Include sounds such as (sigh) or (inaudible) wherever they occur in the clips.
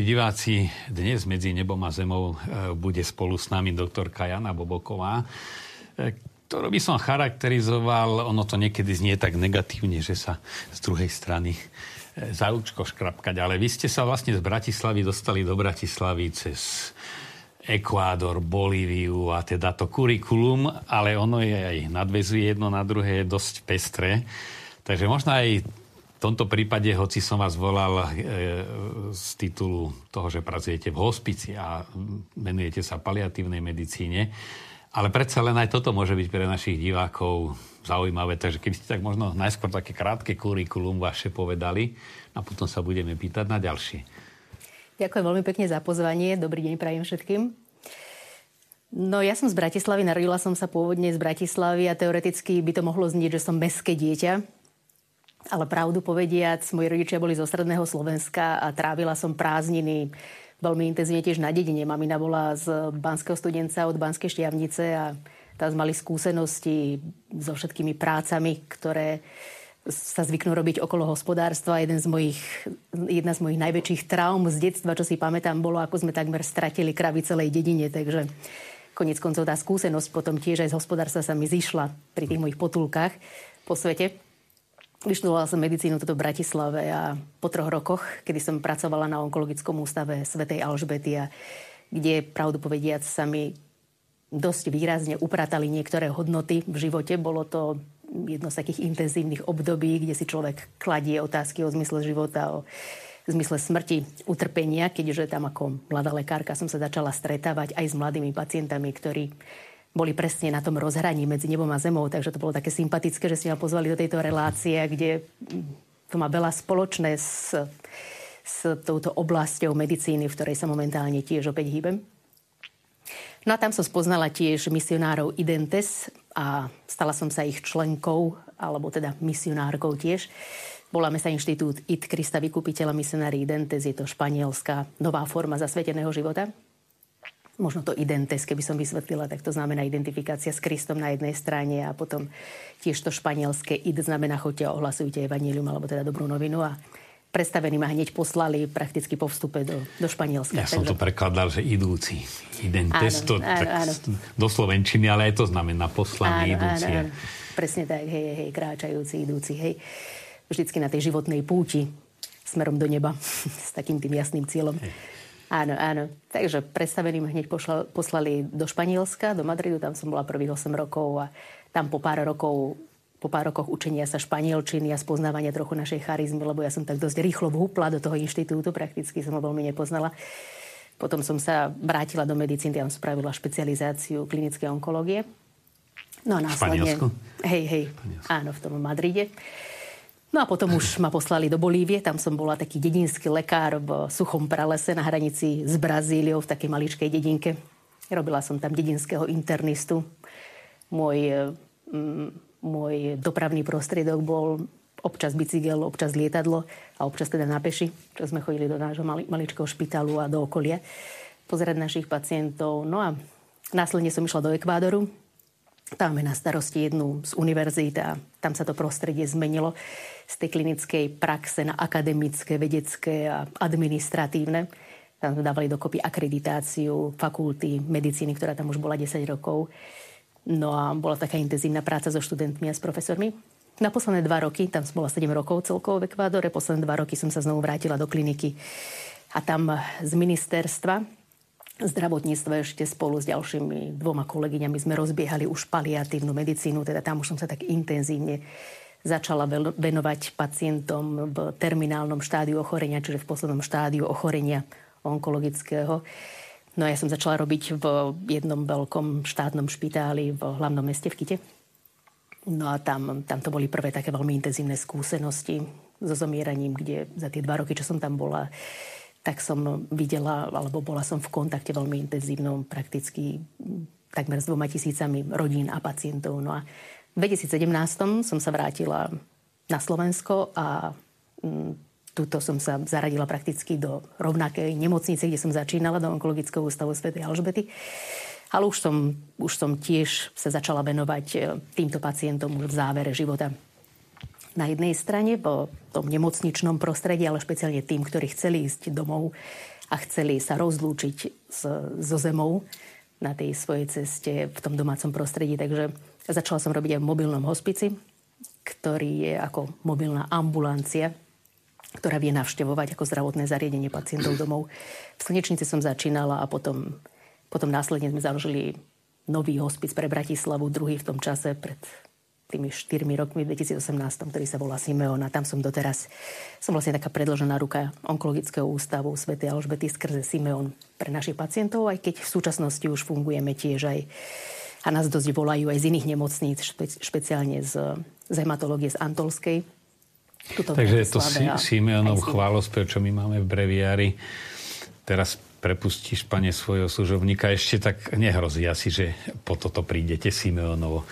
Milí diváci, dnes medzi nebom a zemou e, bude spolu s nami doktorka Jana Boboková, e, ktorú by som charakterizoval, ono to niekedy znie tak negatívne, že sa z druhej strany e, za účko škrapkať, ale vy ste sa vlastne z Bratislavy dostali do Bratislavy cez Ekvádor, Bolíviu a teda to kurikulum, ale ono je aj nadvezuje jedno na druhé, je dosť pestré. Takže možno aj v tomto prípade, hoci som vás volal e, z titulu toho, že pracujete v hospici a venujete sa paliatívnej medicíne, ale predsa len aj toto môže byť pre našich divákov zaujímavé. Takže keby ste tak možno najskôr také krátke kurikulum vaše povedali a potom sa budeme pýtať na ďalšie. Ďakujem veľmi pekne za pozvanie. Dobrý deň prajem všetkým. No ja som z Bratislavy, narodila som sa pôvodne z Bratislavy a teoreticky by to mohlo znieť, že som mestské dieťa. Ale pravdu povediac, moji rodičia boli zo stredného Slovenska a trávila som prázdniny veľmi intenzívne tiež na dedine. Mamina bola z Banského studenca od Banskej šťavnice a tam mali skúsenosti so všetkými prácami, ktoré sa zvyknú robiť okolo hospodárstva. Jeden z mojich, jedna z mojich najväčších traum z detstva, čo si pamätám, bolo, ako sme takmer stratili kravy celej dedine. Takže konec koncov tá skúsenosť potom tiež aj z hospodárstva sa mi zišla pri tých mojich potulkách po svete. Vyštudovala som medicínu toto v Bratislave a po troch rokoch, kedy som pracovala na onkologickom ústave Svetej Alžbety a kde, pravdu povediac, sa mi dosť výrazne upratali niektoré hodnoty v živote. Bolo to jedno z takých intenzívnych období, kde si človek kladie otázky o zmysle života, o zmysle smrti, utrpenia, keďže tam ako mladá lekárka som sa začala stretávať aj s mladými pacientami, ktorí boli presne na tom rozhraní medzi nebom a zemou, takže to bolo také sympatické, že ste ma pozvali do tejto relácie, kde to má veľa spoločné s, s touto oblasťou medicíny, v ktorej sa momentálne tiež opäť hýbem. No a tam som spoznala tiež misionárov Identes a stala som sa ich členkou, alebo teda misionárkou tiež. Voláme sa inštitút IT Krista Vykupiteľa misionári Identes, je to španielská nová forma zasveteného života možno to identes, keby som vysvetlila, tak to znamená identifikácia s Kristom na jednej strane a potom tiež to španielské id znamená choďte a ohlasujte evanílium alebo teda dobrú novinu a predstavení ma hneď poslali prakticky po vstupe do, do Španielska. Ja som Takže... to prekladal, že idúci. Identes, áno, to áno, tak áno. do Slovenčiny, ale aj to znamená poslaný, áno, idúci. Áno, áno. Presne tak, hej, hej, kráčajúci, idúci, hej. Vždycky na tej životnej púti smerom do neba (laughs) s takým tým jasným cieľom. Hej. Áno, áno. Takže predstavení ma hneď pošla, poslali do Španielska, do Madridu, tam som bola prvých 8 rokov a tam po pár rokov po pár rokoch učenia sa španielčiny a spoznávania trochu našej charizmy, lebo ja som tak dosť rýchlo vhúpla do toho inštitútu, prakticky som ho veľmi nepoznala. Potom som sa vrátila do medicíny, tam spravila špecializáciu klinické onkológie. No a následne... Hej, hej, áno, v tom Madride. No a potom už ma poslali do Bolívie, tam som bola taký dedinský lekár v suchom pralese na hranici s Brazíliou v takej maličkej dedinke. Robila som tam dedinského internistu. Môj, mm, môj dopravný prostriedok bol občas bicykel, občas lietadlo a občas teda na peši, čo sme chodili do nášho mali, maličkého špitalu a do okolia pozerať našich pacientov. No a následne som išla do Ekvádoru. Máme na starosti jednu z univerzít a tam sa to prostredie zmenilo z tej klinickej praxe na akademické, vedecké a administratívne. Tam sme dávali dokopy akreditáciu fakulty medicíny, ktorá tam už bola 10 rokov. No a bola taká intenzívna práca so študentmi a s profesormi. Na posledné dva roky, tam som bola 7 rokov celkovo v Ekvádore, posledné dva roky som sa znovu vrátila do kliniky a tam z ministerstva zdravotníctva ešte spolu s ďalšími dvoma kolegyňami sme rozbiehali už paliatívnu medicínu, teda tam už som sa tak intenzívne začala venovať pacientom v terminálnom štádiu ochorenia, čiže v poslednom štádiu ochorenia onkologického. No a ja som začala robiť v jednom veľkom štátnom špitáli v hlavnom meste v Kite. No a tam, tam to boli prvé také veľmi intenzívne skúsenosti so zomieraním, kde za tie dva roky, čo som tam bola, tak som videla, alebo bola som v kontakte veľmi intenzívnom, prakticky takmer s dvoma tisícami rodín a pacientov. No a v 2017 som sa vrátila na Slovensko a mm, tuto som sa zaradila prakticky do rovnakej nemocnice, kde som začínala, do Onkologického ústavu Sv. Alžbety. Ale už som, už som tiež sa začala venovať e, týmto pacientom v závere života. Na jednej strane po tom nemocničnom prostredí, ale špeciálne tým, ktorí chceli ísť domov a chceli sa rozlúčiť s, so zemou na tej svojej ceste v tom domácom prostredí. Takže začala som robiť aj v mobilnom hospici, ktorý je ako mobilná ambulancia, ktorá vie navštevovať ako zdravotné zariadenie pacientov domov. V Slnečnici som začínala a potom, potom následne sme založili nový hospic pre Bratislavu, druhý v tom čase pred tými 4 rokmi v 2018, ktorý sa volá Simeon a tam som doteraz, som vlastne taká predložená ruka onkologického ústavu Sv. Alžbety skrze Simeon pre našich pacientov, aj keď v súčasnosti už fungujeme tiež aj a nás dosť volajú aj z iných nemocníc, špe, špeciálne z, z hematológie z Antolskej. Tuto Takže je to si, Simeonov chválospev, čo my máme v breviári. Teraz prepustíš, pane, svojho služobníka. Ešte tak nehrozí asi, že po toto prídete Simeonovo.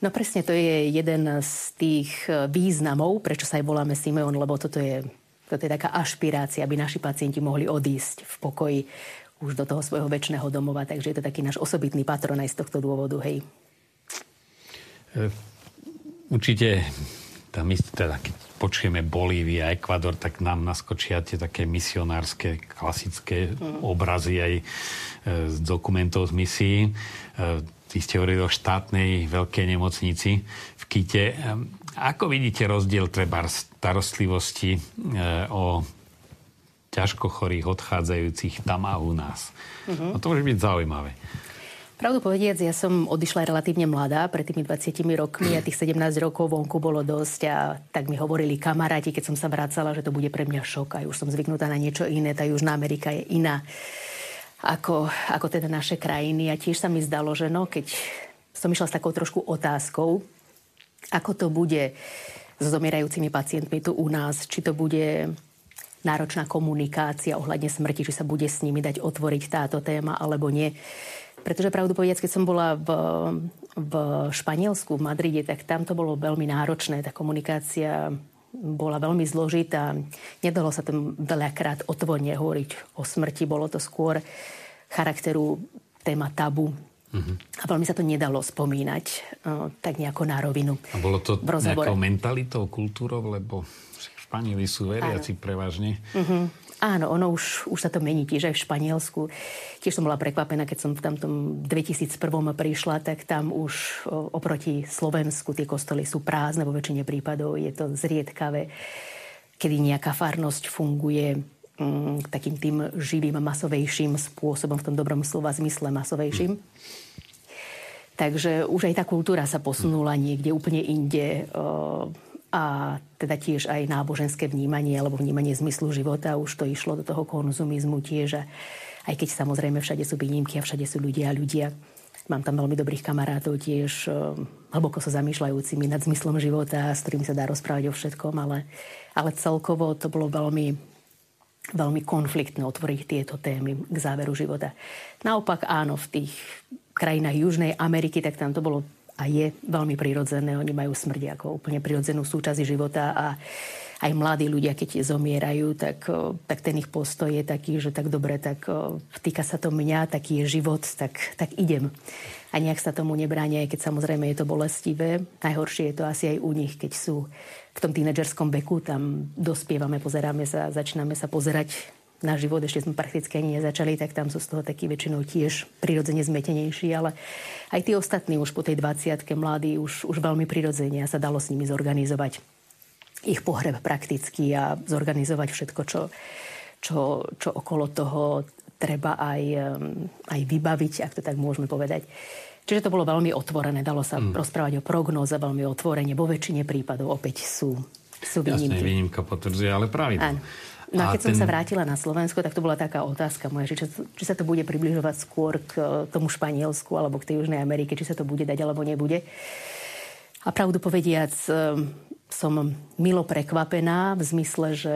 No presne, to je jeden z tých e, významov, prečo sa aj voláme Simeon, lebo toto je, toto je taká ašpirácia, aby naši pacienti mohli odísť v pokoji už do toho svojho väčšného domova. Takže je to taký náš osobitný patron aj z tohto dôvodu, hej. E, určite tam teda, keď počujeme Bolívia, Ekvador, tak nám naskočia tie také misionárske, klasické mm. obrazy aj e, z dokumentov z misií. Vy ste hovorili o štátnej veľkej nemocnici v Kite. Ako vidíte rozdiel treba starostlivosti e, o ťažko chorých odchádzajúcich tam a u nás? Uh-huh. No to môže byť zaujímavé. Pravdu povediac, ja som odišla relatívne mladá, pred tými 20 rokmi a tých 17 rokov vonku bolo dosť a tak mi hovorili kamaráti, keď som sa vracala, že to bude pre mňa šok a už som zvyknutá na niečo iné, tá Južná Amerika je iná ako, ako teda naše krajiny. A tiež sa mi zdalo, že no, keď som išla s takou trošku otázkou, ako to bude so zomierajúcimi pacientmi tu u nás, či to bude náročná komunikácia ohľadne smrti, či sa bude s nimi dať otvoriť táto téma alebo nie. Pretože pravdu povedať, keď som bola v, v Španielsku, v Madride, tak tam to bolo veľmi náročné. Tá komunikácia bola veľmi zložitá. Nedalo sa tam veľakrát otvorne hovoriť o smrti. Bolo to skôr charakteru téma tabu. Uh-huh. A veľmi sa to nedalo spomínať uh, tak nejako na rovinu. A bolo to nejakou mentalitou, kultúrou, lebo Španieli sú veriaci prevažne. Uh-huh. Áno, ono už, už sa to mení tiež aj v Španielsku. Tiež som bola prekvapená, keď som v tamtom 2001 prišla, tak tam už oproti Slovensku tie kostoly sú prázdne, vo väčšine prípadov je to zriedkavé, kedy nejaká farnosť funguje mm, takým tým živým, masovejším spôsobom, v tom dobrom slova zmysle masovejším. Takže už aj tá kultúra sa posunula niekde úplne inde a teda tiež aj náboženské vnímanie alebo vnímanie zmyslu života. Už to išlo do toho konzumizmu tiež. A aj keď samozrejme všade sú výnimky a všade sú ľudia a ľudia. Mám tam veľmi dobrých kamarátov tiež, eh, hlboko sa zamýšľajúcimi nad zmyslom života, s ktorým sa dá rozprávať o všetkom, ale, ale celkovo to bolo veľmi, veľmi konfliktné otvoriť tieto témy k záveru života. Naopak áno, v tých krajinách Južnej Ameriky, tak tam to bolo a je veľmi prirodzené. Oni majú smrť ako úplne prirodzenú súčasť života a aj mladí ľudia, keď zomierajú, tak, tak ten ich postoj je taký, že tak dobre, tak vtýka sa to mňa, taký je život, tak, tak idem. A nejak sa tomu nebránia, aj keď samozrejme je to bolestivé. Najhoršie je to asi aj u nich, keď sú v tom tínedžerskom veku, tam dospievame, pozeráme sa, začíname sa pozerať na život, ešte sme prakticky ani nezačali, tak tam sú z toho takí väčšinou tiež prirodzene zmetenejší, ale aj tí ostatní už po tej 20 mladí už, už veľmi prirodzene a sa dalo s nimi zorganizovať ich pohreb prakticky a zorganizovať všetko, čo, čo, čo okolo toho treba aj, aj vybaviť, ak to tak môžeme povedať. Čiže to bolo veľmi otvorené, dalo sa mm. rozprávať o prognóze veľmi otvorene. Vo väčšine prípadov opäť sú, sú výnimky. Jasne, výnimka potvrdzuje, ale pravidlo. Áno. No a keď a ten... som sa vrátila na Slovensko, tak to bola taká otázka moja, či, či sa to bude približovať skôr k e, tomu Španielsku alebo k tej Južnej Amerike, či sa to bude dať alebo nebude. A pravdu povediac, e, som milo prekvapená v zmysle, že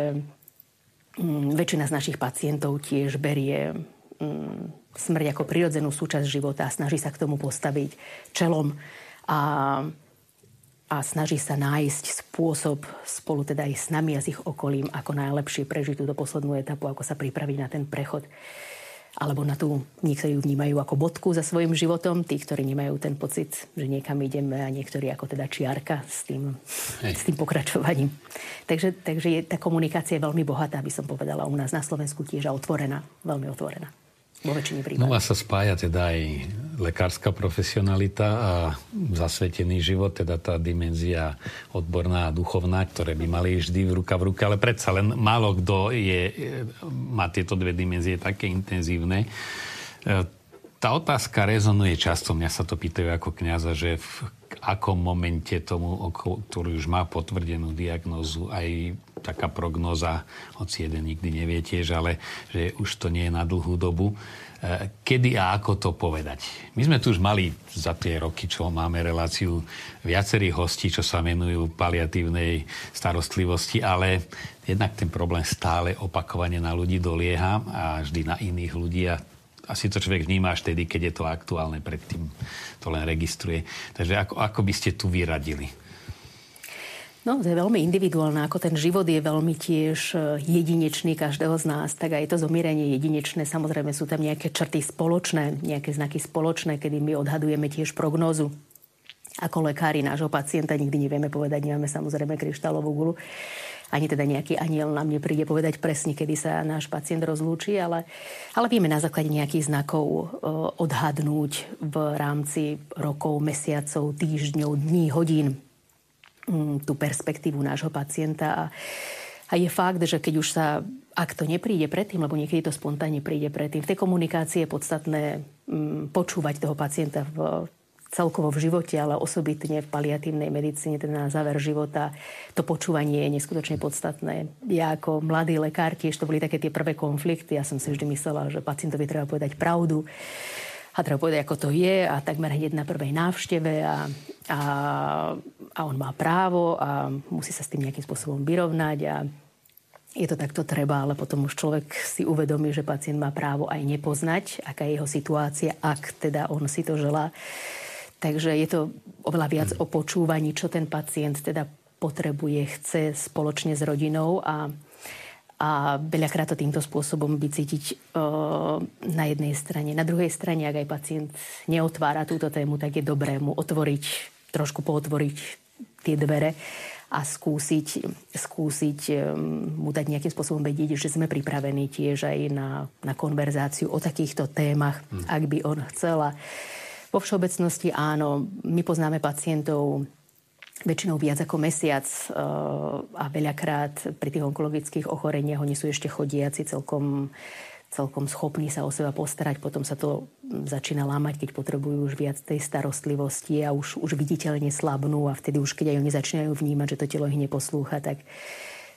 mm, väčšina z našich pacientov tiež berie mm, smrť ako prirodzenú súčasť života a snaží sa k tomu postaviť čelom. A a snaží sa nájsť spôsob spolu teda aj s nami a s ich okolím, ako najlepšie prežiť túto poslednú etapu, ako sa pripraviť na ten prechod. alebo na tú, niektorí ju vnímajú ako bodku za svojim životom, tí, ktorí nemajú ten pocit, že niekam ideme a niektorí ako teda čiarka s tým, s tým pokračovaním. Takže, takže je, tá komunikácia je veľmi bohatá, by som povedala, u nás na Slovensku tiež a otvorená, veľmi otvorená vo väčšine prípadov. No a sa spája teda aj lekárska profesionalita a zasvetený život, teda tá dimenzia odborná a duchovná, ktoré by mali vždy v ruka v ruke, ale predsa len málo kto je, má tieto dve dimenzie také intenzívne. E, tá otázka rezonuje často, mňa sa to pýtajú ako kniaza, že v akom momente tomu, ktorý už má potvrdenú diagnózu, aj taká prognoza, hoci jeden nikdy nevie tiež, ale že už to nie je na dlhú dobu. E, kedy a ako to povedať? My sme tu už mali za tie roky, čo máme reláciu viacerých hostí, čo sa venujú paliatívnej starostlivosti, ale jednak ten problém stále opakovane na ľudí dolieha a vždy na iných ľudí a asi to človek vníma až tedy, keď je to aktuálne, predtým to len registruje. Takže ako, ako by ste tu vyradili? No, to je veľmi individuálne. Ako ten život je veľmi tiež e, jedinečný každého z nás, tak aj to zomieranie jedinečné. Samozrejme sú tam nejaké črty spoločné, nejaké znaky spoločné, kedy my odhadujeme tiež prognózu. Ako lekári nášho pacienta nikdy nevieme povedať, nemáme samozrejme kryštálovú gulu. Ani teda nejaký aniel nám nepríde povedať presne, kedy sa náš pacient rozlúči, ale, ale vieme na základe nejakých znakov e, odhadnúť v rámci rokov, mesiacov, týždňov, dní, hodín tú perspektívu nášho pacienta. A, a je fakt, že keď už sa, ak to nepríde predtým, lebo niekedy to spontánne príde predtým, v tej komunikácii je podstatné um, počúvať toho pacienta v, celkovo v živote, ale osobitne v paliatívnej medicíne, teda na záver života, to počúvanie je neskutočne podstatné. Ja ako mladý lekár tiež to boli také tie prvé konflikty. Ja som si vždy myslela, že pacientovi treba povedať pravdu a treba povedať, ako to je a takmer hneď na prvej návšteve a, a a on má právo a musí sa s tým nejakým spôsobom vyrovnať a je to takto treba, ale potom už človek si uvedomí, že pacient má právo aj nepoznať, aká je jeho situácia, ak teda on si to želá. Takže je to oveľa viac o počúvaní, čo ten pacient teda potrebuje, chce spoločne s rodinou a, a veľakrát to týmto spôsobom by cítiť uh, na jednej strane. Na druhej strane, ak aj pacient neotvára túto tému, tak je dobré mu otvoriť, trošku pootvoriť tie dvere a skúsiť, skúsiť mu dať nejakým spôsobom vedieť, že sme pripravení tiež aj na, na konverzáciu o takýchto témach, hmm. ak by on chcela. Vo všeobecnosti áno, my poznáme pacientov väčšinou viac ako mesiac eh, a veľakrát pri tých onkologických ochoreniach oni sú ešte chodiaci celkom celkom schopní sa o seba postarať. Potom sa to mm, začína lámať, keď potrebujú už viac tej starostlivosti a už, už viditeľne slabnú a vtedy už, keď aj oni začínajú vnímať, že to telo ich neposlúcha, tak,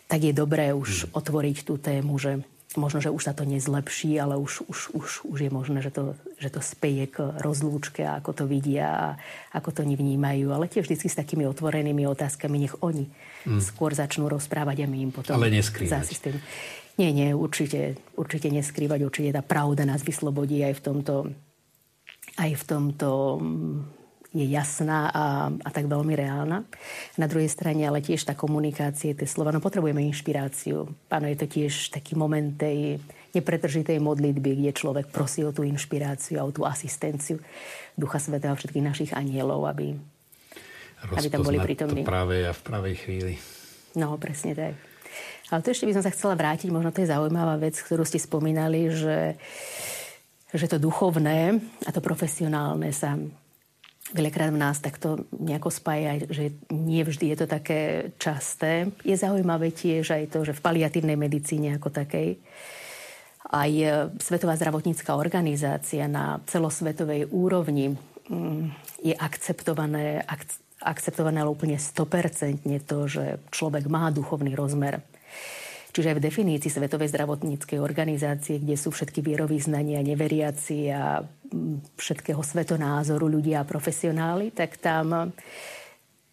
tak je dobré už hmm. otvoriť tú tému, že možno, že už sa to nezlepší, ale už, už, už, už je možné, že to, že to speje k rozlúčke a ako to vidia a ako to nevnímajú. Ale tiež vždy s takými otvorenými otázkami, nech oni mm. skôr začnú rozprávať a my im potom ale neskrývať. Nie, nie, určite, určite neskrývať, určite tá pravda nás vyslobodí aj v tomto, aj v tomto mm, je jasná a, a tak veľmi reálna. Na druhej strane ale tiež tá komunikácia, tie slova, no potrebujeme inšpiráciu. Áno, je to tiež taký moment tej nepretržitej modlitby, kde človek prosí o tú inšpiráciu a o tú asistenciu Ducha Svetého a všetkých našich anielov, aby, aby tam boli prítomní. to práve a v pravej chvíli. No, presne tak. Ale to ešte by som sa chcela vrátiť, možno to je zaujímavá vec, ktorú ste spomínali, že, že to duchovné a to profesionálne sa veľakrát v nás takto nejako spája, že nie vždy je to také časté. Je zaujímavé tiež aj to, že v paliatívnej medicíne ako takej aj Svetová zdravotnícká organizácia na celosvetovej úrovni mm, je akceptované, akceptované ale úplne 100% to, že človek má duchovný rozmer Čiže aj v definícii Svetovej zdravotníckej organizácie, kde sú všetky vierovýznania, neveriaci a mm, všetkého svetonázoru ľudia a profesionáli, tak tam,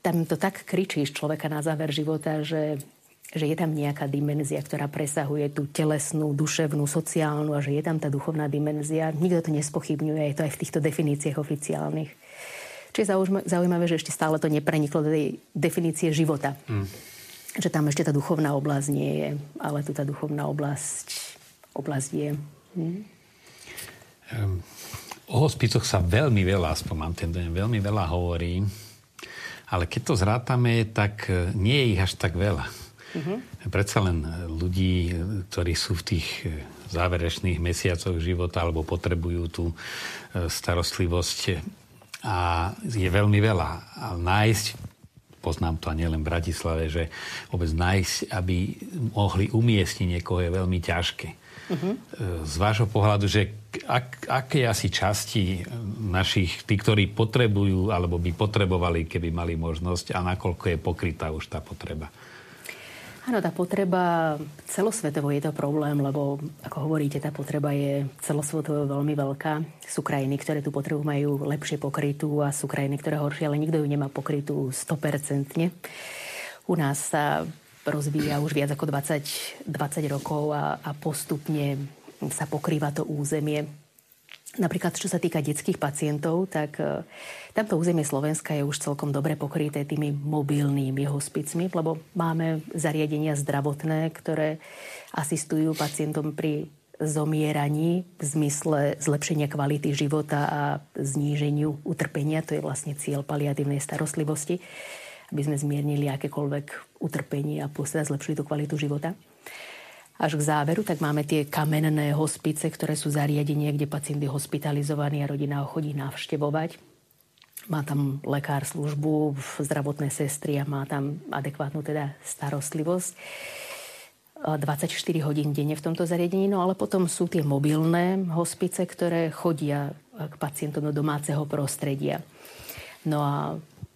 tam to tak kričí z človeka na záver života, že, že je tam nejaká dimenzia, ktorá presahuje tú telesnú, duševnú, sociálnu a že je tam tá duchovná dimenzia. Nikto to nespochybňuje, je to aj v týchto definíciách oficiálnych. Čiže zaujímavé, že ešte stále to nepreniklo do tej definície života. Mm že tam ešte tá duchovná oblasť nie je, ale tu tá duchovná oblasť, oblasť je. Hm? Ehm, o hospicoch sa veľmi veľa, aspoň mám ten dojem, veľmi veľa hovorí, ale keď to zrátame, tak e, nie je ich až tak veľa. Uh-huh. Predsa len ľudí, ktorí sú v tých e, záverečných mesiacoch života alebo potrebujú tú e, starostlivosť a je veľmi veľa. A nájsť, poznám to a nielen v Bratislave, že vôbec nájsť, aby mohli umiestniť niekoho je veľmi ťažké. Uh-huh. Z vášho pohľadu, že ak, aké asi časti našich, tí, ktorí potrebujú alebo by potrebovali, keby mali možnosť a nakoľko je pokrytá už tá potreba? Áno, tá potreba celosvetovo je to problém, lebo ako hovoríte, tá potreba je celosvetovo veľmi veľká. Sú krajiny, ktoré tú potrebu majú lepšie pokrytú a sú krajiny, ktoré horšie, ale nikto ju nemá pokrytú 100%. U nás sa rozvíja už viac ako 20, 20 rokov a, a postupne sa pokrýva to územie Napríklad, čo sa týka detských pacientov, tak e, tamto územie Slovenska je už celkom dobre pokryté tými mobilnými hospicmi, lebo máme zariadenia zdravotné, ktoré asistujú pacientom pri zomieraní v zmysle zlepšenia kvality života a zníženiu utrpenia. To je vlastne cieľ paliatívnej starostlivosti, aby sme zmiernili akékoľvek utrpenie a plus zlepšili tú kvalitu života až k záveru, tak máme tie kamenné hospice, ktoré sú zariadenie, kde pacient je hospitalizovaný a rodina ho chodí navštevovať. Má tam lekár službu, zdravotné sestry a má tam adekvátnu teda starostlivosť. 24 hodín denne v tomto zariadení, no ale potom sú tie mobilné hospice, ktoré chodia k pacientom do domáceho prostredia. No a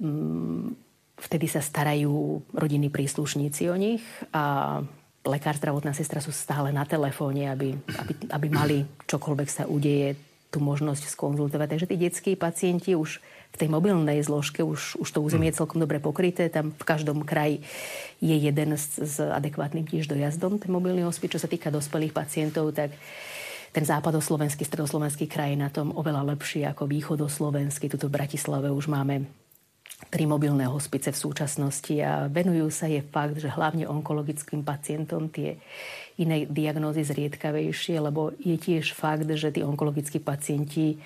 mm, vtedy sa starajú rodinní príslušníci o nich a lekár, zdravotná sestra sú stále na telefóne, aby, aby, aby mali čokoľvek sa udeje, tú možnosť skonzultovať. Takže tí detskí pacienti už v tej mobilnej zložke už, už to územie je celkom dobre pokryté. Tam v každom kraji je jeden s, s adekvátnym tiež dojazdom, ten mobilný hospic. Čo sa týka dospelých pacientov, tak ten západoslovenský, stredoslovenský kraj na tom oveľa lepšie ako východoslovenský. Tuto v Bratislave už máme tri mobilné hospice v súčasnosti a venujú sa je fakt, že hlavne onkologickým pacientom tie iné diagnózy zriedkavejšie, lebo je tiež fakt, že tí onkologickí pacienti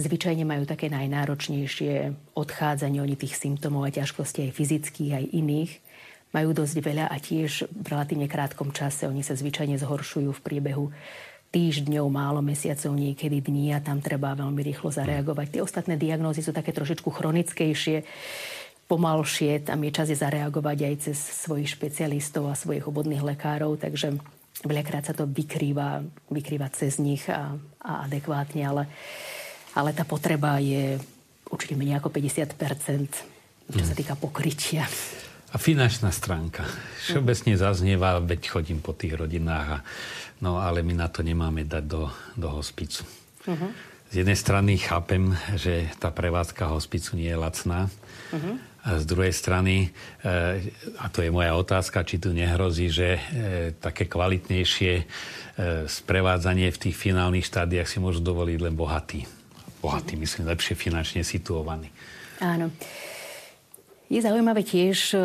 zvyčajne majú také najnáročnejšie odchádzanie oni tých symptómov a ťažkostí aj fyzických, aj iných. Majú dosť veľa a tiež v relatívne krátkom čase oni sa zvyčajne zhoršujú v priebehu týždňov, málo mesiacov, niekedy dní a tam treba veľmi rýchlo zareagovať. Tie ostatné diagnózy sú také trošičku chronickejšie, pomalšie, tam je čas je zareagovať aj cez svojich špecialistov a svojich obodných lekárov, takže veľakrát sa to vykrýva, vykrýva cez nich a, a adekvátne, ale, ale tá potreba je určite menej ako 50% čo sa týka pokrytia. A finančná stránka. Všeobecne zaznieva, veď chodím po tých rodinách a No ale my na to nemáme dať do, do hospicu. Uh-huh. Z jednej strany chápem, že tá prevádzka hospicu nie je lacná. Uh-huh. A z druhej strany, e, a to je moja otázka, či tu nehrozí, že e, také kvalitnejšie e, sprevádzanie v tých finálnych štádiách si môžu dovoliť len bohatí. Bohatí, uh-huh. myslím, lepšie finančne situovaní. Áno. Je zaujímavé tiež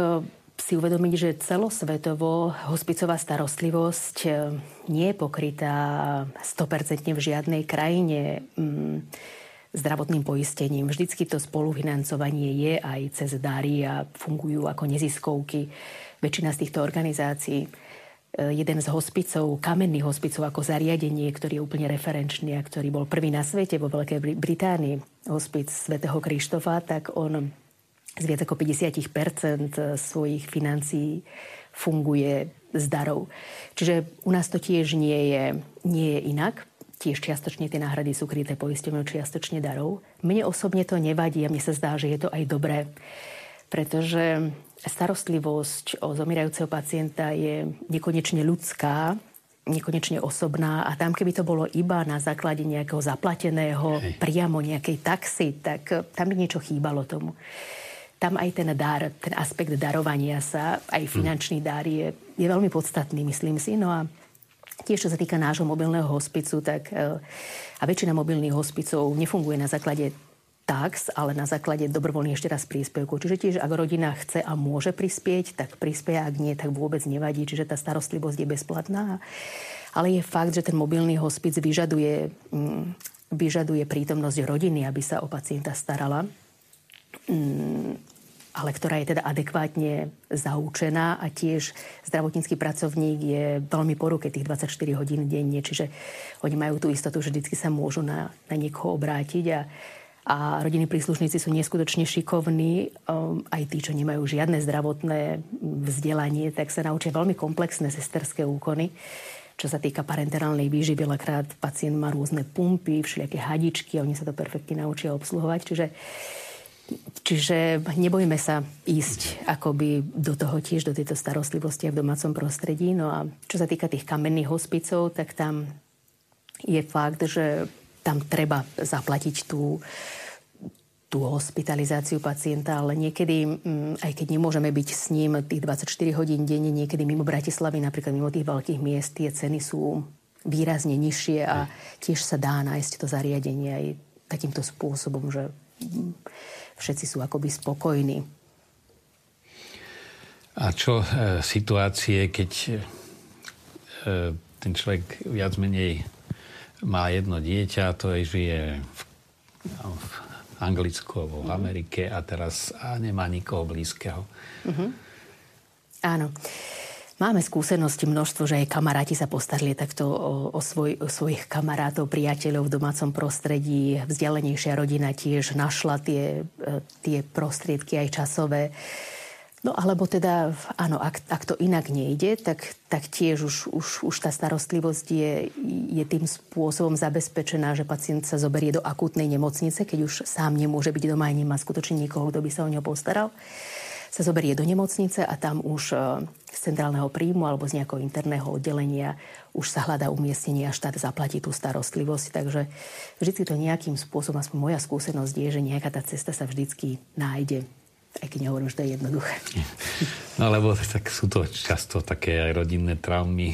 si uvedomiť, že celosvetovo hospicová starostlivosť e, nie je pokrytá 100% v žiadnej krajine mm, zdravotným poistením. Vždycky to spolufinancovanie je aj cez dary a fungujú ako neziskovky. Väčšina z týchto organizácií e, jeden z hospicov, kamenný hospicov ako zariadenie, ktorý je úplne referenčný a ktorý bol prvý na svete vo Veľkej Británii, hospic svätého Krištofa, tak on z viac ako 50% svojich financií funguje z darov. Čiže u nás to tiež nie je, nie je inak. Tiež čiastočne tie náhrady sú kryté poisťovňou, čiastočne darov. Mne osobne to nevadí a mne sa zdá, že je to aj dobré, pretože starostlivosť o zomierajúceho pacienta je nekonečne ľudská, nekonečne osobná a tam, keby to bolo iba na základe nejakého zaplateného, Hej. priamo nejakej taxy, tak tam by niečo chýbalo tomu tam aj ten dar, ten aspekt darovania sa, aj finančný dar je, je veľmi podstatný, myslím si. No a tiež, čo sa týka nášho mobilného hospicu, tak e, a väčšina mobilných hospicov nefunguje na základe tax, ale na základe dobrovoľných ešte raz príspevkov. Čiže tiež, ak rodina chce a môže prispieť, tak prispieje, ak nie, tak vôbec nevadí. Čiže tá starostlivosť je bezplatná. Ale je fakt, že ten mobilný hospic vyžaduje mm, vyžaduje prítomnosť rodiny, aby sa o pacienta starala, mm, ale ktorá je teda adekvátne zaučená a tiež zdravotnícky pracovník je veľmi po ruke tých 24 hodín denne, čiže oni majú tú istotu, že vždy sa môžu na, na niekoho obrátiť a, a rodinní príslušníci sú neskutočne šikovní, um, aj tí, čo nemajú žiadne zdravotné vzdelanie, tak sa naučia veľmi komplexné sesterské úkony. Čo sa týka parenterálnej výživy, veľakrát pacient má rôzne pumpy, všelijaké hadičky a oni sa to perfektne naučia obsluhovať. Čiže Čiže nebojme sa ísť akoby do toho tiež, do tejto starostlivosti a v domácom prostredí. No a čo sa týka tých kamenných hospicov, tak tam je fakt, že tam treba zaplatiť tú, tú hospitalizáciu pacienta, ale niekedy, mm, aj keď nemôžeme byť s ním tých 24 hodín denne, niekedy mimo Bratislavy, napríklad mimo tých veľkých miest, tie ceny sú výrazne nižšie a tiež sa dá nájsť to zariadenie aj takýmto spôsobom, že všetci sú akoby spokojní. A čo e, situácie, keď e, ten človek viac menej má jedno dieťa, to je, žije v, v Anglicku alebo v Amerike a teraz a nemá nikoho blízkeho. Mm-hmm. Áno. Máme skúsenosti množstvo, že aj kamaráti sa postarili takto o, o, svoj, o svojich kamarátov, priateľov v domácom prostredí. Vzdialenejšia rodina tiež našla tie, e, tie prostriedky aj časové. No alebo teda, áno, ak, ak to inak nejde, tak, tak tiež už, už, už tá starostlivosť je, je tým spôsobom zabezpečená, že pacient sa zoberie do akútnej nemocnice, keď už sám nemôže byť doma a nemá skutočne nikoho, kto by sa o neho postaral sa zoberie do nemocnice a tam už e, z centrálneho príjmu alebo z nejakého interného oddelenia už sa hľadá umiestnenie a štát zaplatí tú starostlivosť. Takže vždy to nejakým spôsobom, aspoň moja skúsenosť je, že nejaká tá cesta sa vždycky nájde. Aj keď nehovorím, že to je jednoduché. (laughs) No lebo tak sú to často také aj rodinné traumy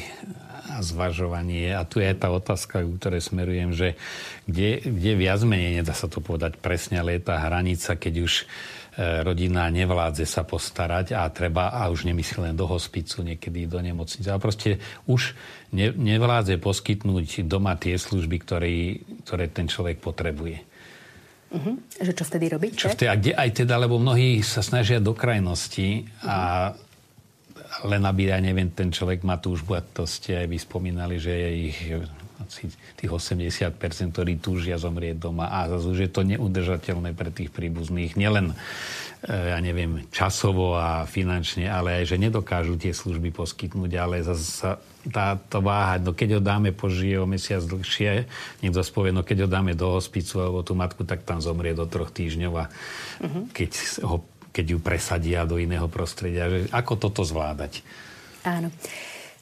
a zvažovanie. A tu je aj tá otázka, ktoré smerujem, že kde, kde viac menej, nedá sa to povedať presne, ale je tá hranica, keď už rodina nevládze sa postarať a treba, a už nemyslí len do hospicu, niekedy do nemocnice, ale proste už ne, nevládze poskytnúť doma tie služby, ktoré, ktoré ten človek potrebuje. Uh-huh. Že čo vtedy robiť? Čo vtedy, a kde aj teda, lebo mnohí sa snažia do krajnosti a len aby, ja neviem, ten človek má túžbu, a to ste aj vy spomínali, že je ich tých 80%, ktorí túžia zomrieť doma a zase už je to neudržateľné pre tých príbuzných. Nielen, e, ja neviem, časovo a finančne, ale aj, že nedokážu tie služby poskytnúť, ale zase táto váha, no keď ho dáme, požije o mesiac dlhšie, niekto spovie, no keď ho dáme do hospicu alebo tú matku, tak tam zomrie do troch týždňov a uh-huh. keď, ho, keď ju presadia do iného prostredia. Že ako toto zvládať? Áno.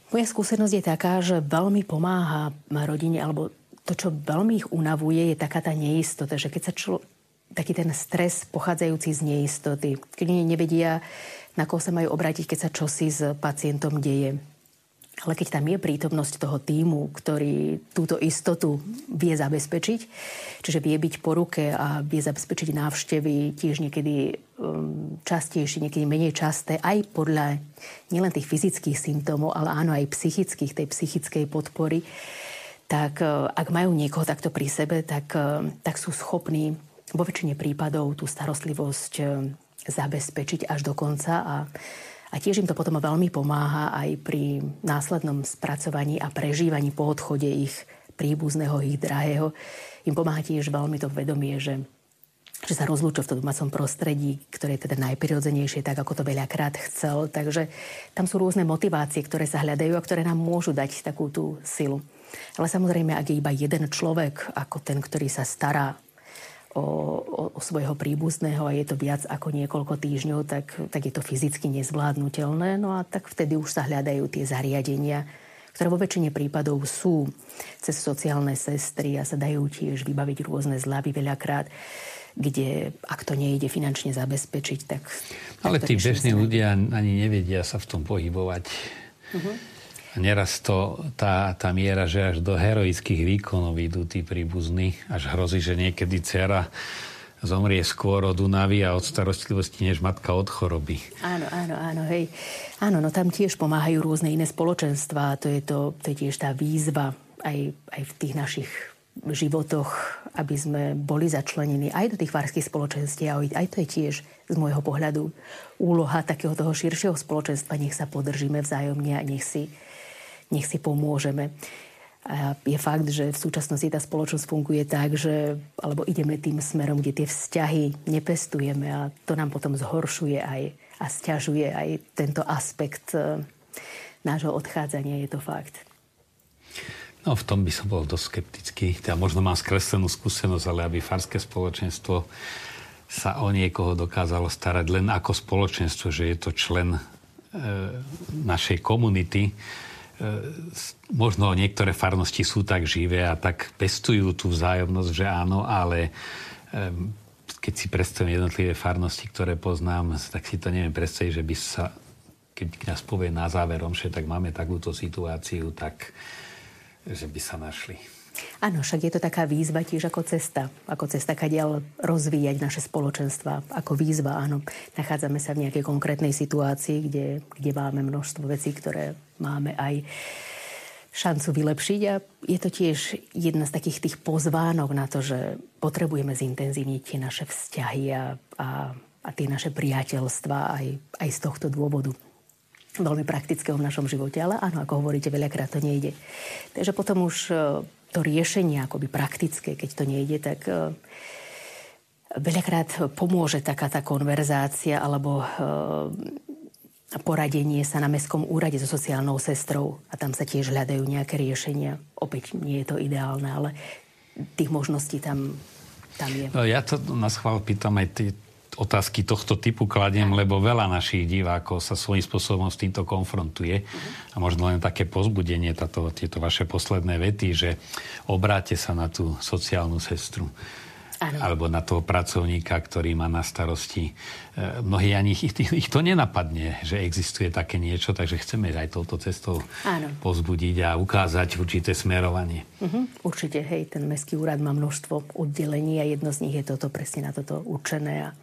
Moja skúsenosť je taká, že veľmi pomáha rodine, alebo to, čo veľmi ich unavuje, je taká tá neistota, že keď sa člo, taký ten stres pochádzajúci z neistoty, keď nevedia, na koho sa majú obrátiť, keď sa čosi s pacientom deje. Ale keď tam je prítomnosť toho týmu, ktorý túto istotu vie zabezpečiť, čiže vie byť po ruke a vie zabezpečiť návštevy tiež niekedy um, častejšie, niekedy menej časté, aj podľa nielen tých fyzických symptómov, ale áno aj psychických, tej psychickej podpory, tak uh, ak majú niekoho takto pri sebe, tak, uh, tak sú schopní vo väčšine prípadov tú starostlivosť uh, zabezpečiť až do konca a a tiež im to potom veľmi pomáha aj pri následnom spracovaní a prežívaní po odchode ich príbuzného, ich drahého. Im pomáha tiež veľmi to vedomie, že že sa rozlúčil v tom domácom prostredí, ktoré je teda najprirodzenejšie, tak ako to veľakrát chcel. Takže tam sú rôzne motivácie, ktoré sa hľadajú a ktoré nám môžu dať takú tú silu. Ale samozrejme, ak je iba jeden človek, ako ten, ktorý sa stará o, o, o svojho príbuzného a je to viac ako niekoľko týždňov, tak, tak je to fyzicky nezvládnutelné. No a tak vtedy už sa hľadajú tie zariadenia, ktoré vo väčšine prípadov sú cez sociálne sestry a sa dajú tiež vybaviť rôzne zľavy veľakrát kde ak to nejde finančne zabezpečiť, tak... Ale tí bežní ľudia ani nevedia sa v tom pohybovať. Uh-huh. Neraz to, tá, tá miera, že až do heroických výkonov idú tí príbuzní, až hrozí, že niekedy dcera zomrie skôr od unavy a od starostlivosti, než matka od choroby. Áno, áno, áno, hej. Áno, no tam tiež pomáhajú rôzne iné spoločenstvá. To je, to, to je tiež tá výzva aj, aj v tých našich životoch, aby sme boli začlenení aj do tých farských spoločenstiev. Aj to je tiež z môjho pohľadu úloha takého toho širšieho spoločenstva. Nech sa podržíme vzájomne a nech si, nech si pomôžeme. Je fakt, že v súčasnosti tá spoločnosť funguje tak, že alebo ideme tým smerom, kde tie vzťahy nepestujeme a to nám potom zhoršuje aj a stiažuje aj tento aspekt e, nášho odchádzania, je to fakt. No v tom by som bol dosť skeptický. Ja možno mám skreslenú skúsenosť, ale aby farské spoločenstvo sa o niekoho dokázalo starať len ako spoločenstvo, že je to člen e, našej komunity. E, možno niektoré farnosti sú tak živé a tak pestujú tú vzájomnosť, že áno, ale e, keď si predstavím jednotlivé farnosti, ktoré poznám, tak si to neviem predstaviť, že by sa, keď nás povie na záverom, že tak máme takúto situáciu, tak že by sa našli. Áno, však je to taká výzva tiež ako cesta. Ako cesta, kadiaľ rozvíjať naše spoločenstva. Ako výzva, áno. Nachádzame sa v nejakej konkrétnej situácii, kde, kde máme množstvo vecí, ktoré máme aj šancu vylepšiť a je to tiež jedna z takých tých pozvánok na to, že potrebujeme zintenzívniť tie naše vzťahy a, a, a tie naše priateľstva aj, aj z tohto dôvodu veľmi praktického v našom živote, ale áno, ako hovoríte, veľakrát to nejde. Takže potom už e, to riešenie akoby praktické, keď to nejde, tak e, veľakrát pomôže taká tá konverzácia alebo e, poradenie sa na mestskom úrade so sociálnou sestrou a tam sa tiež hľadajú nejaké riešenia. Opäť nie je to ideálne, ale tých možností tam, tam je. No, ja to na schvál pýtam aj tie otázky tohto typu kladiem, lebo veľa našich divákov sa svojím spôsobom s týmto konfrontuje. A možno len také pozbudenie, táto, tieto vaše posledné vety, že obráte sa na tú sociálnu sestru. Ano. alebo na toho pracovníka, ktorý má na starosti. E, mnohí ani ich, ich to nenapadne, že existuje také niečo, takže chceme aj touto cestou ano. pozbudiť a ukázať určité smerovanie. Uh-huh. Určite, hej, ten mestský úrad má množstvo oddelení a jedno z nich je toto presne na toto určené a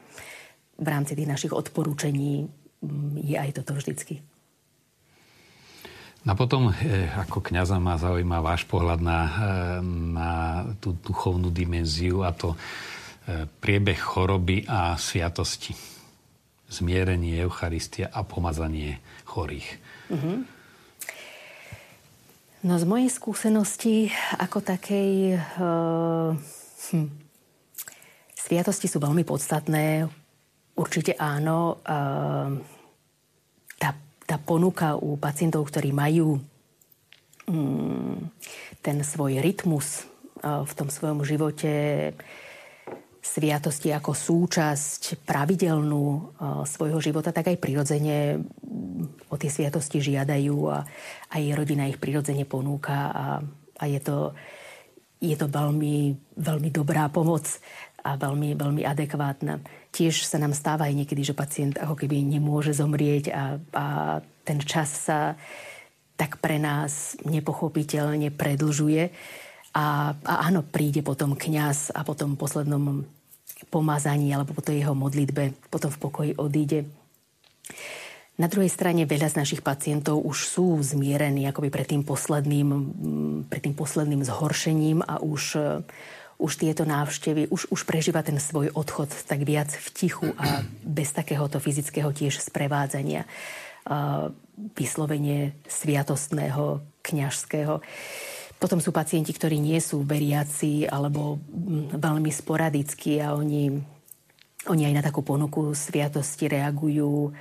v rámci tých našich odporúčení mm, je aj toto vždycky. No potom, eh, ako kniaza ma zaujíma váš pohľad na, eh, na tú duchovnú dimenziu a to eh, priebeh choroby a sviatosti. Zmierenie, Eucharistia a pomazanie chorých. Mm-hmm. No z mojej skúsenosti ako takej... Uh, hm, sviatosti sú veľmi podstatné Určite áno. Tá, tá ponuka u pacientov, ktorí majú mm, ten svoj rytmus v tom svojom živote, sviatosti ako súčasť pravidelnú svojho života, tak aj prirodzene mm, o tie sviatosti žiadajú a aj rodina ich prirodzene ponúka a, a je to, je to veľmi, veľmi dobrá pomoc a veľmi, veľmi adekvátna tiež sa nám stáva aj niekedy, že pacient ako keby nemôže zomrieť a, a ten čas sa tak pre nás nepochopiteľne predlžuje. A, a áno, príde potom kňaz a potom poslednom pomazaní alebo po jeho modlitbe potom v pokoji odíde. Na druhej strane veľa z našich pacientov už sú zmierení akoby pred tým posledným, pred tým posledným zhoršením a už už tieto návštevy, už, už prežíva ten svoj odchod tak viac v tichu a bez takéhoto fyzického tiež sprevádzania. Vyslovenie sviatostného, kňažského. Potom sú pacienti, ktorí nie sú veriaci alebo veľmi sporadickí a oni, oni aj na takú ponuku sviatosti reagujú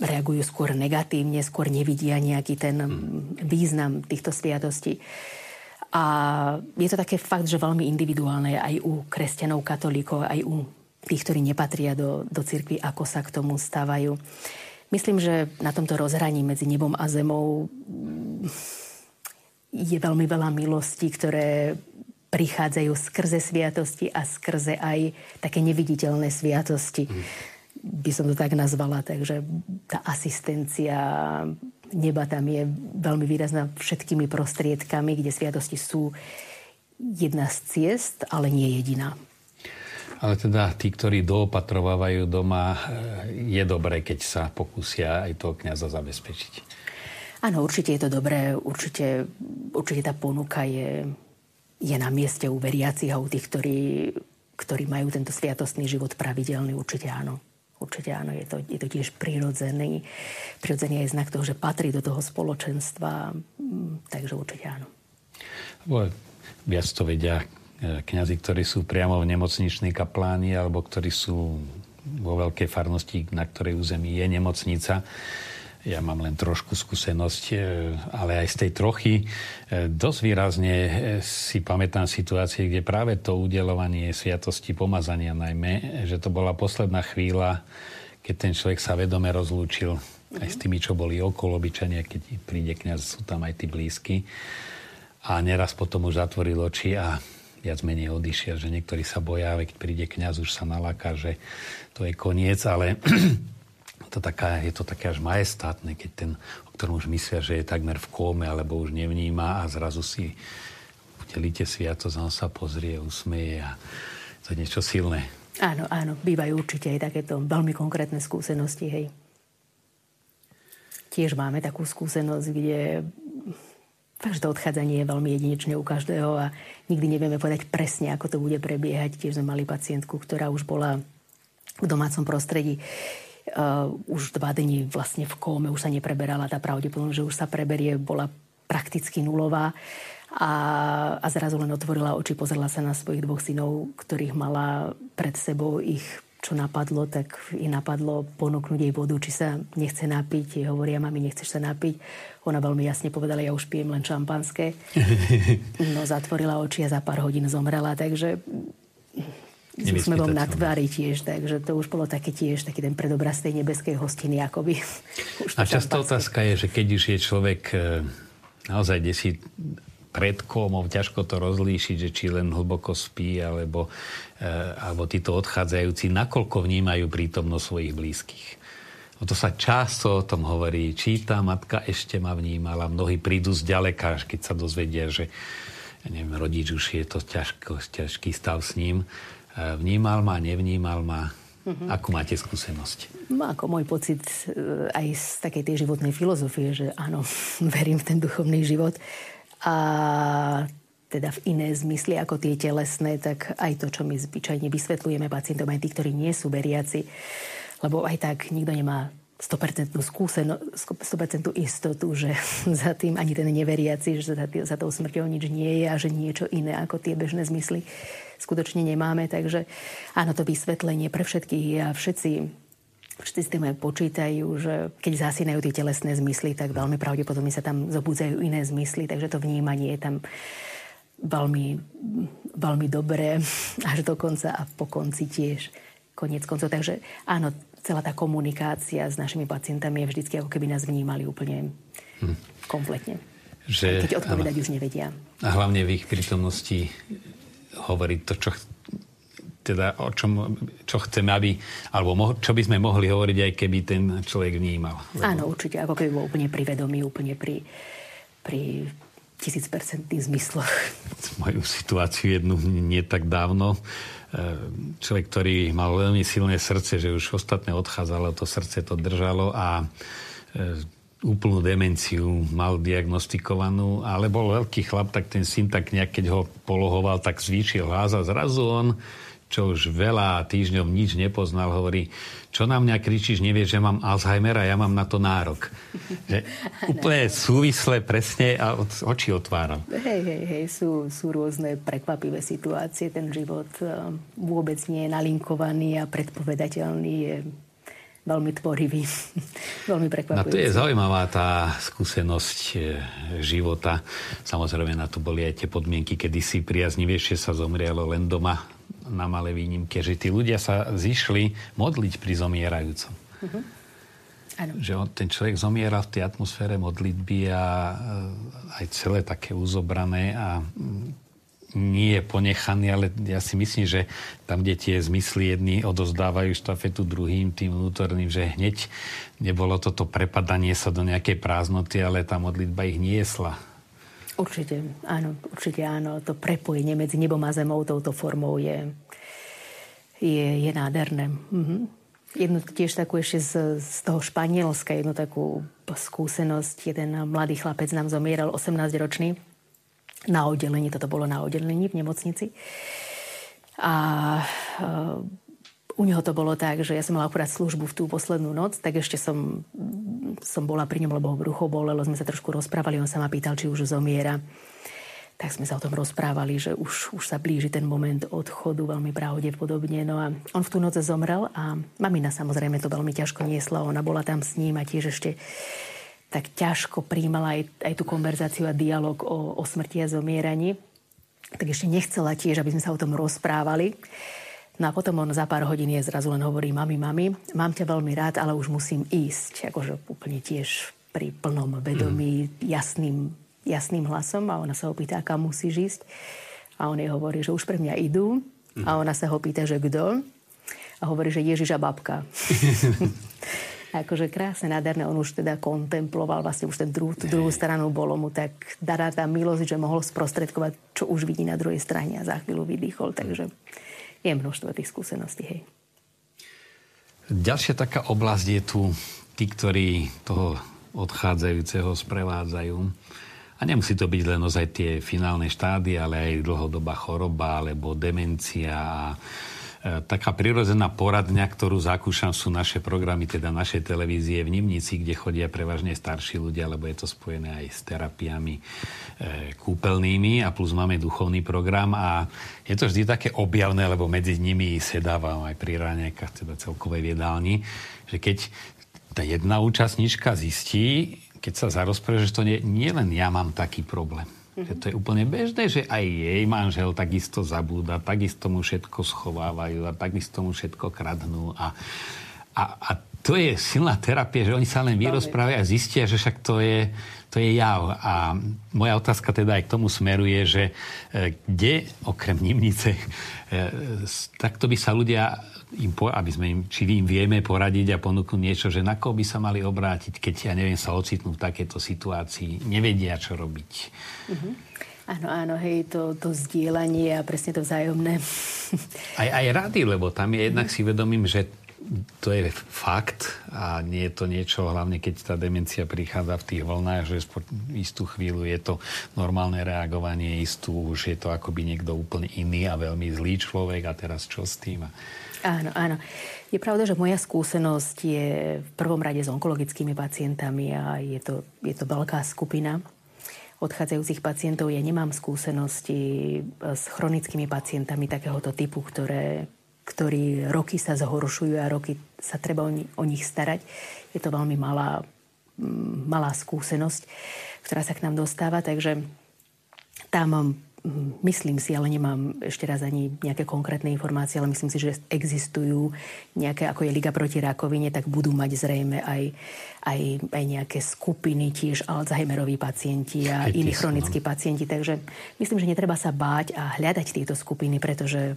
reagujú skôr negatívne, skôr nevidia nejaký ten význam týchto sviatostí. A je to také fakt, že veľmi individuálne aj u kresťanov, katolíkov, aj u tých, ktorí nepatria do, do cirkvi, ako sa k tomu stávajú. Myslím, že na tomto rozhraní medzi nebom a zemou mm, je veľmi veľa milostí, ktoré prichádzajú skrze sviatosti a skrze aj také neviditeľné sviatosti. Mm. By som to tak nazvala. Takže tá asistencia neba tam je veľmi výrazná všetkými prostriedkami, kde sviatosti sú jedna z ciest, ale nie jediná. Ale teda tí, ktorí doopatrovávajú doma, je dobré, keď sa pokúsia aj toho kniaza zabezpečiť. Áno, určite je to dobré. Určite, určite tá ponuka je, je na mieste u veriacich a u tých, ktorí, ktorí majú tento sviatostný život pravidelný, určite áno. Určite áno, je to, je to tiež prirodzený, prirodzený aj znak toho, že patrí do toho spoločenstva, mm, takže určite áno. Viac to vedia e, kňazi, ktorí sú priamo v nemocničnej kapláni alebo ktorí sú vo veľkej farnosti, na ktorej území je nemocnica ja mám len trošku skúsenosť, e, ale aj z tej trochy e, dosť výrazne e, si pamätám situácie, kde práve to udelovanie sviatosti pomazania najmä, že to bola posledná chvíľa, keď ten človek sa vedome rozlúčil aj s tými, čo boli okolo obyčania, keď príde kniaz, sú tam aj tí blízky. A neraz potom už zatvoril oči a viac menej odišiel, že niektorí sa boja, keď príde kňaz, už sa naláka, že to je koniec, ale (clears throat) to taká, je to také až majestátne, keď ten, o ktorom už myslia, že je takmer v kóme, alebo už nevníma a zrazu si udelíte sviatosť on sa pozrie, usmeje a to je niečo silné. Áno, áno, bývajú určite aj takéto veľmi konkrétne skúsenosti, hej. Tiež máme takú skúsenosť, kde každé odchádzanie je veľmi jedinečné u každého a nikdy nevieme povedať presne, ako to bude prebiehať. Tiež sme mali pacientku, ktorá už bola v domácom prostredí uh, už dva dni vlastne v kóme, už sa nepreberala tá pravdepodobnosť, že už sa preberie, bola prakticky nulová. A, a zrazu len otvorila oči, pozrela sa na svojich dvoch synov, ktorých mala pred sebou ich čo napadlo, tak i napadlo ponúknuť jej vodu, či sa nechce napiť. Hovoria, mami, nechceš sa napiť? Ona veľmi jasne povedala, ja už pijem len šampanské. (laughs) No zatvorila oči a za pár hodín zomrela, takže s úsmevom na tvári tiež, takže to už bolo také tiež, taký ten predobraz tej nebeskej hostiny, akoby. Už a často otázka je, že keď už je človek e, naozaj desi pred komou, ťažko to rozlíšiť, že či len hlboko spí, alebo, e, alebo títo odchádzajúci, nakoľko vnímajú prítomnosť svojich blízkych. O to sa často o tom hovorí. Či tá matka ešte ma vnímala. Mnohí prídu z ďaleka, keď sa dozvedia, že ja neviem, rodič už je to ťažko, ťažký stav s ním Vnímal ma, nevnímal ma? Uh-huh. Akú máte skúsenosť? No, ako môj pocit e, aj z takej tej životnej filozofie, že áno, (laughs) verím v ten duchovný život. A teda v iné zmysly ako tie telesné, tak aj to, čo my zvyčajne vysvetľujeme pacientom, aj tí, ktorí nie sú veriaci, lebo aj tak nikto nemá 100% skúseno, 100% istotu, že (laughs) za tým ani ten neveriaci, že za, tý, za tou smrťou nič nie je a že niečo iné ako tie bežné zmysly skutočne nemáme. Takže áno, to vysvetlenie pre všetkých a všetci všetci s tým aj počítajú, že keď zasínajú tie telesné zmysly, tak veľmi pravdepodobne sa tam zobudzajú iné zmysly, takže to vnímanie je tam veľmi, veľmi dobré (laughs) až do konca a po konci tiež koniec koncov. Takže áno, celá tá komunikácia s našimi pacientami je vždycky ako keby nás vnímali úplne hm. kompletne. Že, keď odpovedať áno. už nevedia. A hlavne v ich prítomnosti hovoriť to, čo teda o čom, čo chceme, aby, alebo mo, čo by sme mohli hovoriť, aj keby ten človek vnímal. Áno, určite, ako keby bol úplne pri vedomí, úplne pri, pri tisícpercentných zmysloch. (laughs) Moju situáciu jednu nie tak dávno. E, človek, ktorý mal veľmi silné srdce, že už ostatné odchádzalo, to srdce to držalo a e, úplnú demenciu mal diagnostikovanú, ale bol veľký chlap, tak ten syn tak nejak, keď ho polohoval, tak zvýšil hlas a zrazu on, čo už veľa týždňov nič nepoznal, hovorí, čo na mňa kričíš, nevieš, že mám Alzheimera, ja mám na to nárok. (laughs) Že úplne súvisle presne a oči otváram. Hej, hej, hej, sú, sú rôzne prekvapivé situácie. Ten život eh, vôbec nie je nalinkovaný a predpovedateľný. Je veľmi tvorivý, (laughs) veľmi prekvapujúci. No to je zaujímavá tá skúsenosť e, života. Samozrejme, na to boli aj tie podmienky, kedy si priaznivejšie sa zomrialo len doma na malé výnimke, že tí ľudia sa zišli modliť pri zomierajúcom. Uh-huh. Ano. Že on, ten človek zomiera v tej atmosfére modlitby a e, aj celé také uzobrané a nie je ponechaný, ale ja si myslím, že tam, kde tie zmysly jedni odozdávajú štafetu druhým, tým vnútorným, že hneď nebolo toto prepadanie sa do nejakej prázdnoty, ale tá modlitba ich niesla. Určite, áno, určite áno. To prepojenie medzi nebom a zemou touto formou je, je, je nádherné. Mhm. Jednu tiež takú ešte z, z toho Španielska, jednu takú skúsenosť. Jeden mladý chlapec nám zomieral, 18-ročný na oddelení, toto bolo na oddelení v nemocnici. A u neho to bolo tak, že ja som mala akurát službu v tú poslednú noc, tak ešte som, som bola pri ňom, lebo ho brucho bolelo, sme sa trošku rozprávali, on sa ma pýtal, či už zomiera. Tak sme sa o tom rozprávali, že už, už sa blíži ten moment odchodu veľmi pravdepodobne. No a on v tú noc zomrel a mamina samozrejme to veľmi ťažko niesla. Ona bola tam s ním a tiež ešte tak ťažko príjmala aj, aj tú konverzáciu a dialog o, o smrti a zomieraní. Tak ešte nechcela tiež, aby sme sa o tom rozprávali. No a potom on za pár hodín je zrazu len hovorí, mami, mami, mám ťa veľmi rád, ale už musím ísť. Akože úplne tiež pri plnom vedomí, mm. jasným, jasným hlasom a ona sa ho pýta, kam musíš ísť. A on jej hovorí, že už pre mňa idú. Mm. A ona sa ho pýta, že kto? A hovorí, že Ježiš a babka. (laughs) akože krásne, nádherné. On už teda kontemploval vlastne už ten dru, tú druhú stranu. Bolo mu tak daná tá milosť, že mohol sprostredkovať, čo už vidí na druhej strane a za chvíľu vydýchol. Takže je množstvo tých skúseností. Hej. Ďalšia taká oblasť je tu tí, ktorí toho odchádzajúceho sprevádzajú. A nemusí to byť len ozaj tie finálne štády, ale aj dlhodobá choroba alebo demencia a taká prirodzená poradňa, ktorú zakúšam, sú naše programy, teda našej televízie v Nimnici, kde chodia prevažne starší ľudia, lebo je to spojené aj s terapiami e, kúpeľnými a plus máme duchovný program a je to vždy také objavné, lebo medzi nimi sedávam aj pri ráňajkách, teda celkovej jedálni, že keď tá jedna účastníčka zistí, keď sa zarozpráva, že to nie, nie len ja mám taký problém, Že to je úplne bežné, že aj jej manžel takisto zabúda, takisto mu všetko schovávajú a takisto mu všetko kradnú. A, a, a to je silná terapia, že oni sa len vyrozprávajú a zistia, že však to je, to je jav. A moja otázka teda aj k tomu smeruje, že e, kde, okrem Nimnice, e, takto by sa ľudia im, aby sme im, či im vieme poradiť a ponúknuť niečo, že na koho by sa mali obrátiť, keď, ja neviem, sa ocitnú v takejto situácii, nevedia, čo robiť. Mm-hmm. Áno, áno, hej, to, to zdieľanie a presne to vzájomné. Aj, aj rady, lebo tam je jednak si vedomím, že to je fakt a nie je to niečo, hlavne keď tá demencia prichádza v tých vlnách, že po istú chvíľu je to normálne reagovanie, istú už je to akoby niekto úplne iný a veľmi zlý človek a teraz čo s tým? Áno, áno. Je pravda, že moja skúsenosť je v prvom rade s onkologickými pacientami a je to, je to veľká skupina odchádzajúcich pacientov. Ja nemám skúsenosti s chronickými pacientami takéhoto typu, ktoré, ktorí roky sa zhoršujú a roky sa treba o, o nich starať. Je to veľmi malá, mm, malá skúsenosť, ktorá sa k nám dostáva, takže tam myslím si, ale nemám ešte raz ani nejaké konkrétne informácie, ale myslím si, že existujú nejaké, ako je Liga proti rakovine, tak budú mať zrejme aj, aj, aj nejaké skupiny, tiež Alzheimeroví pacienti a iní chronickí pacienti. Takže myslím, že netreba sa báť a hľadať tieto skupiny, pretože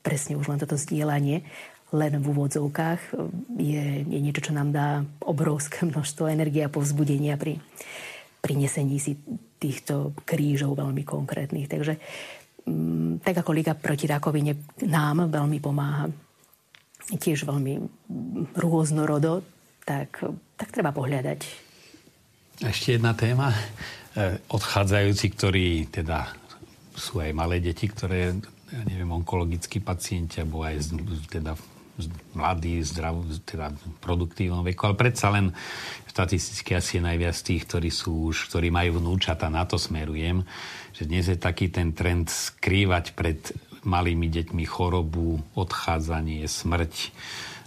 presne už len toto zdieľanie len v úvodzovkách je, je niečo, čo nám dá obrovské (laughs) množstvo energie a povzbudenia pri, pri nesení si týchto krížov veľmi konkrétnych. Takže mm, tak ako Liga proti rakovine nám veľmi pomáha, tiež veľmi rôznorodo, tak, tak treba pohľadať. Ešte jedna téma. E, odchádzajúci, ktorí teda sú aj malé deti, ktoré, ja neviem, onkologickí pacienti, alebo aj teda mladí, zdrav, teda produktívnom veku, ale predsa len štatisticky asi je najviac tých, ktorí sú už, ktorí majú vnúčata, na to smerujem, že dnes je taký ten trend skrývať pred malými deťmi chorobu, odchádzanie, smrť.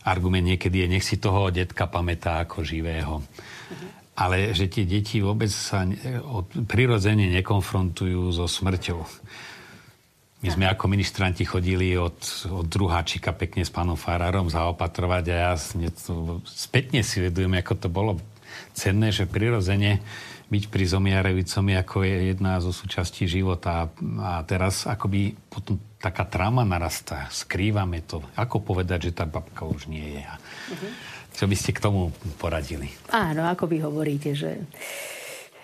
Argument niekedy je, nech si toho detka pamätá ako živého. Ale že tie deti vôbec sa prirodzene nekonfrontujú so smrťou. My sme ako ministranti chodili od, od druháčika pekne s pánom Farárom zaopatrovať a ja spätne si vedujem, ako to bolo cenné, že prirodzene byť pri zomiarajúcom je ako je jedna zo súčastí života. A teraz akoby potom taká trauma narastá. Skrývame to. Ako povedať, že tá babka už nie je? Uh-huh. Čo by ste k tomu poradili? Áno, ako vy hovoríte, že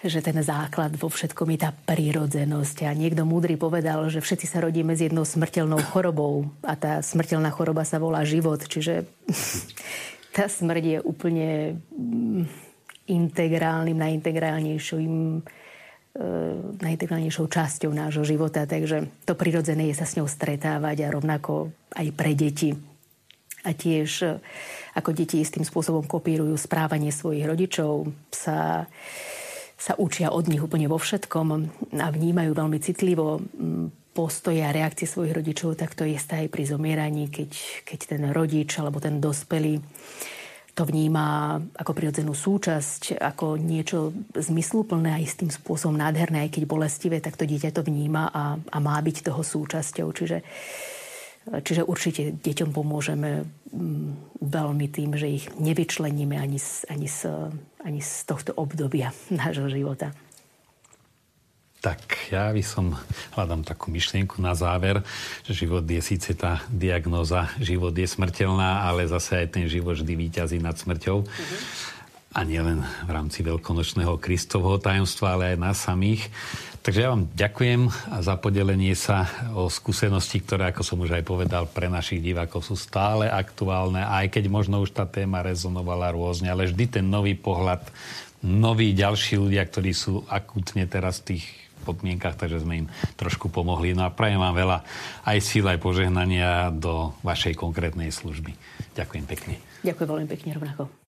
že ten základ vo všetkom je tá prírodzenosť. A niekto múdry povedal, že všetci sa rodíme s jednou smrteľnou chorobou a tá smrteľná choroba sa volá život. Čiže (laughs) tá smrť je úplne integrálnym, najintegrálnejším najintegrálnejšou časťou nášho života, takže to prirodzené je sa s ňou stretávať a rovnako aj pre deti. A tiež e, ako deti istým spôsobom kopírujú správanie svojich rodičov, sa, sa učia od nich úplne vo všetkom a vnímajú veľmi citlivo postoje a reakcie svojich rodičov, tak to je aj pri zomieraní, keď, keď ten rodič alebo ten dospelý to vníma ako prirodzenú súčasť, ako niečo zmysluplné a istým spôsobom nádherné, aj keď bolestivé, tak to dieťa to vníma a, a má byť toho súčasťou. Čiže, čiže určite deťom pomôžeme mm, veľmi tým, že ich nevyčleníme ani z, ani z, ani z tohto obdobia (laughs) nášho života. Tak ja by som hľadám takú myšlienku na záver, že život je síce tá diagnóza, život je smrteľná, ale zase aj ten život vždy výťazí nad smrťou. Mm-hmm. A nielen v rámci veľkonočného Kristovho tajomstva, ale aj nás samých. Takže ja vám ďakujem za podelenie sa o skúsenosti, ktoré, ako som už aj povedal, pre našich divákov sú stále aktuálne, aj keď možno už tá téma rezonovala rôzne, ale vždy ten nový pohľad, noví ďalší ľudia, ktorí sú akútne teraz v tých podmienkach, takže sme im trošku pomohli. No a prajem vám veľa aj síl, aj požehnania do vašej konkrétnej služby. Ďakujem pekne. Ďakujem veľmi pekne rovnako.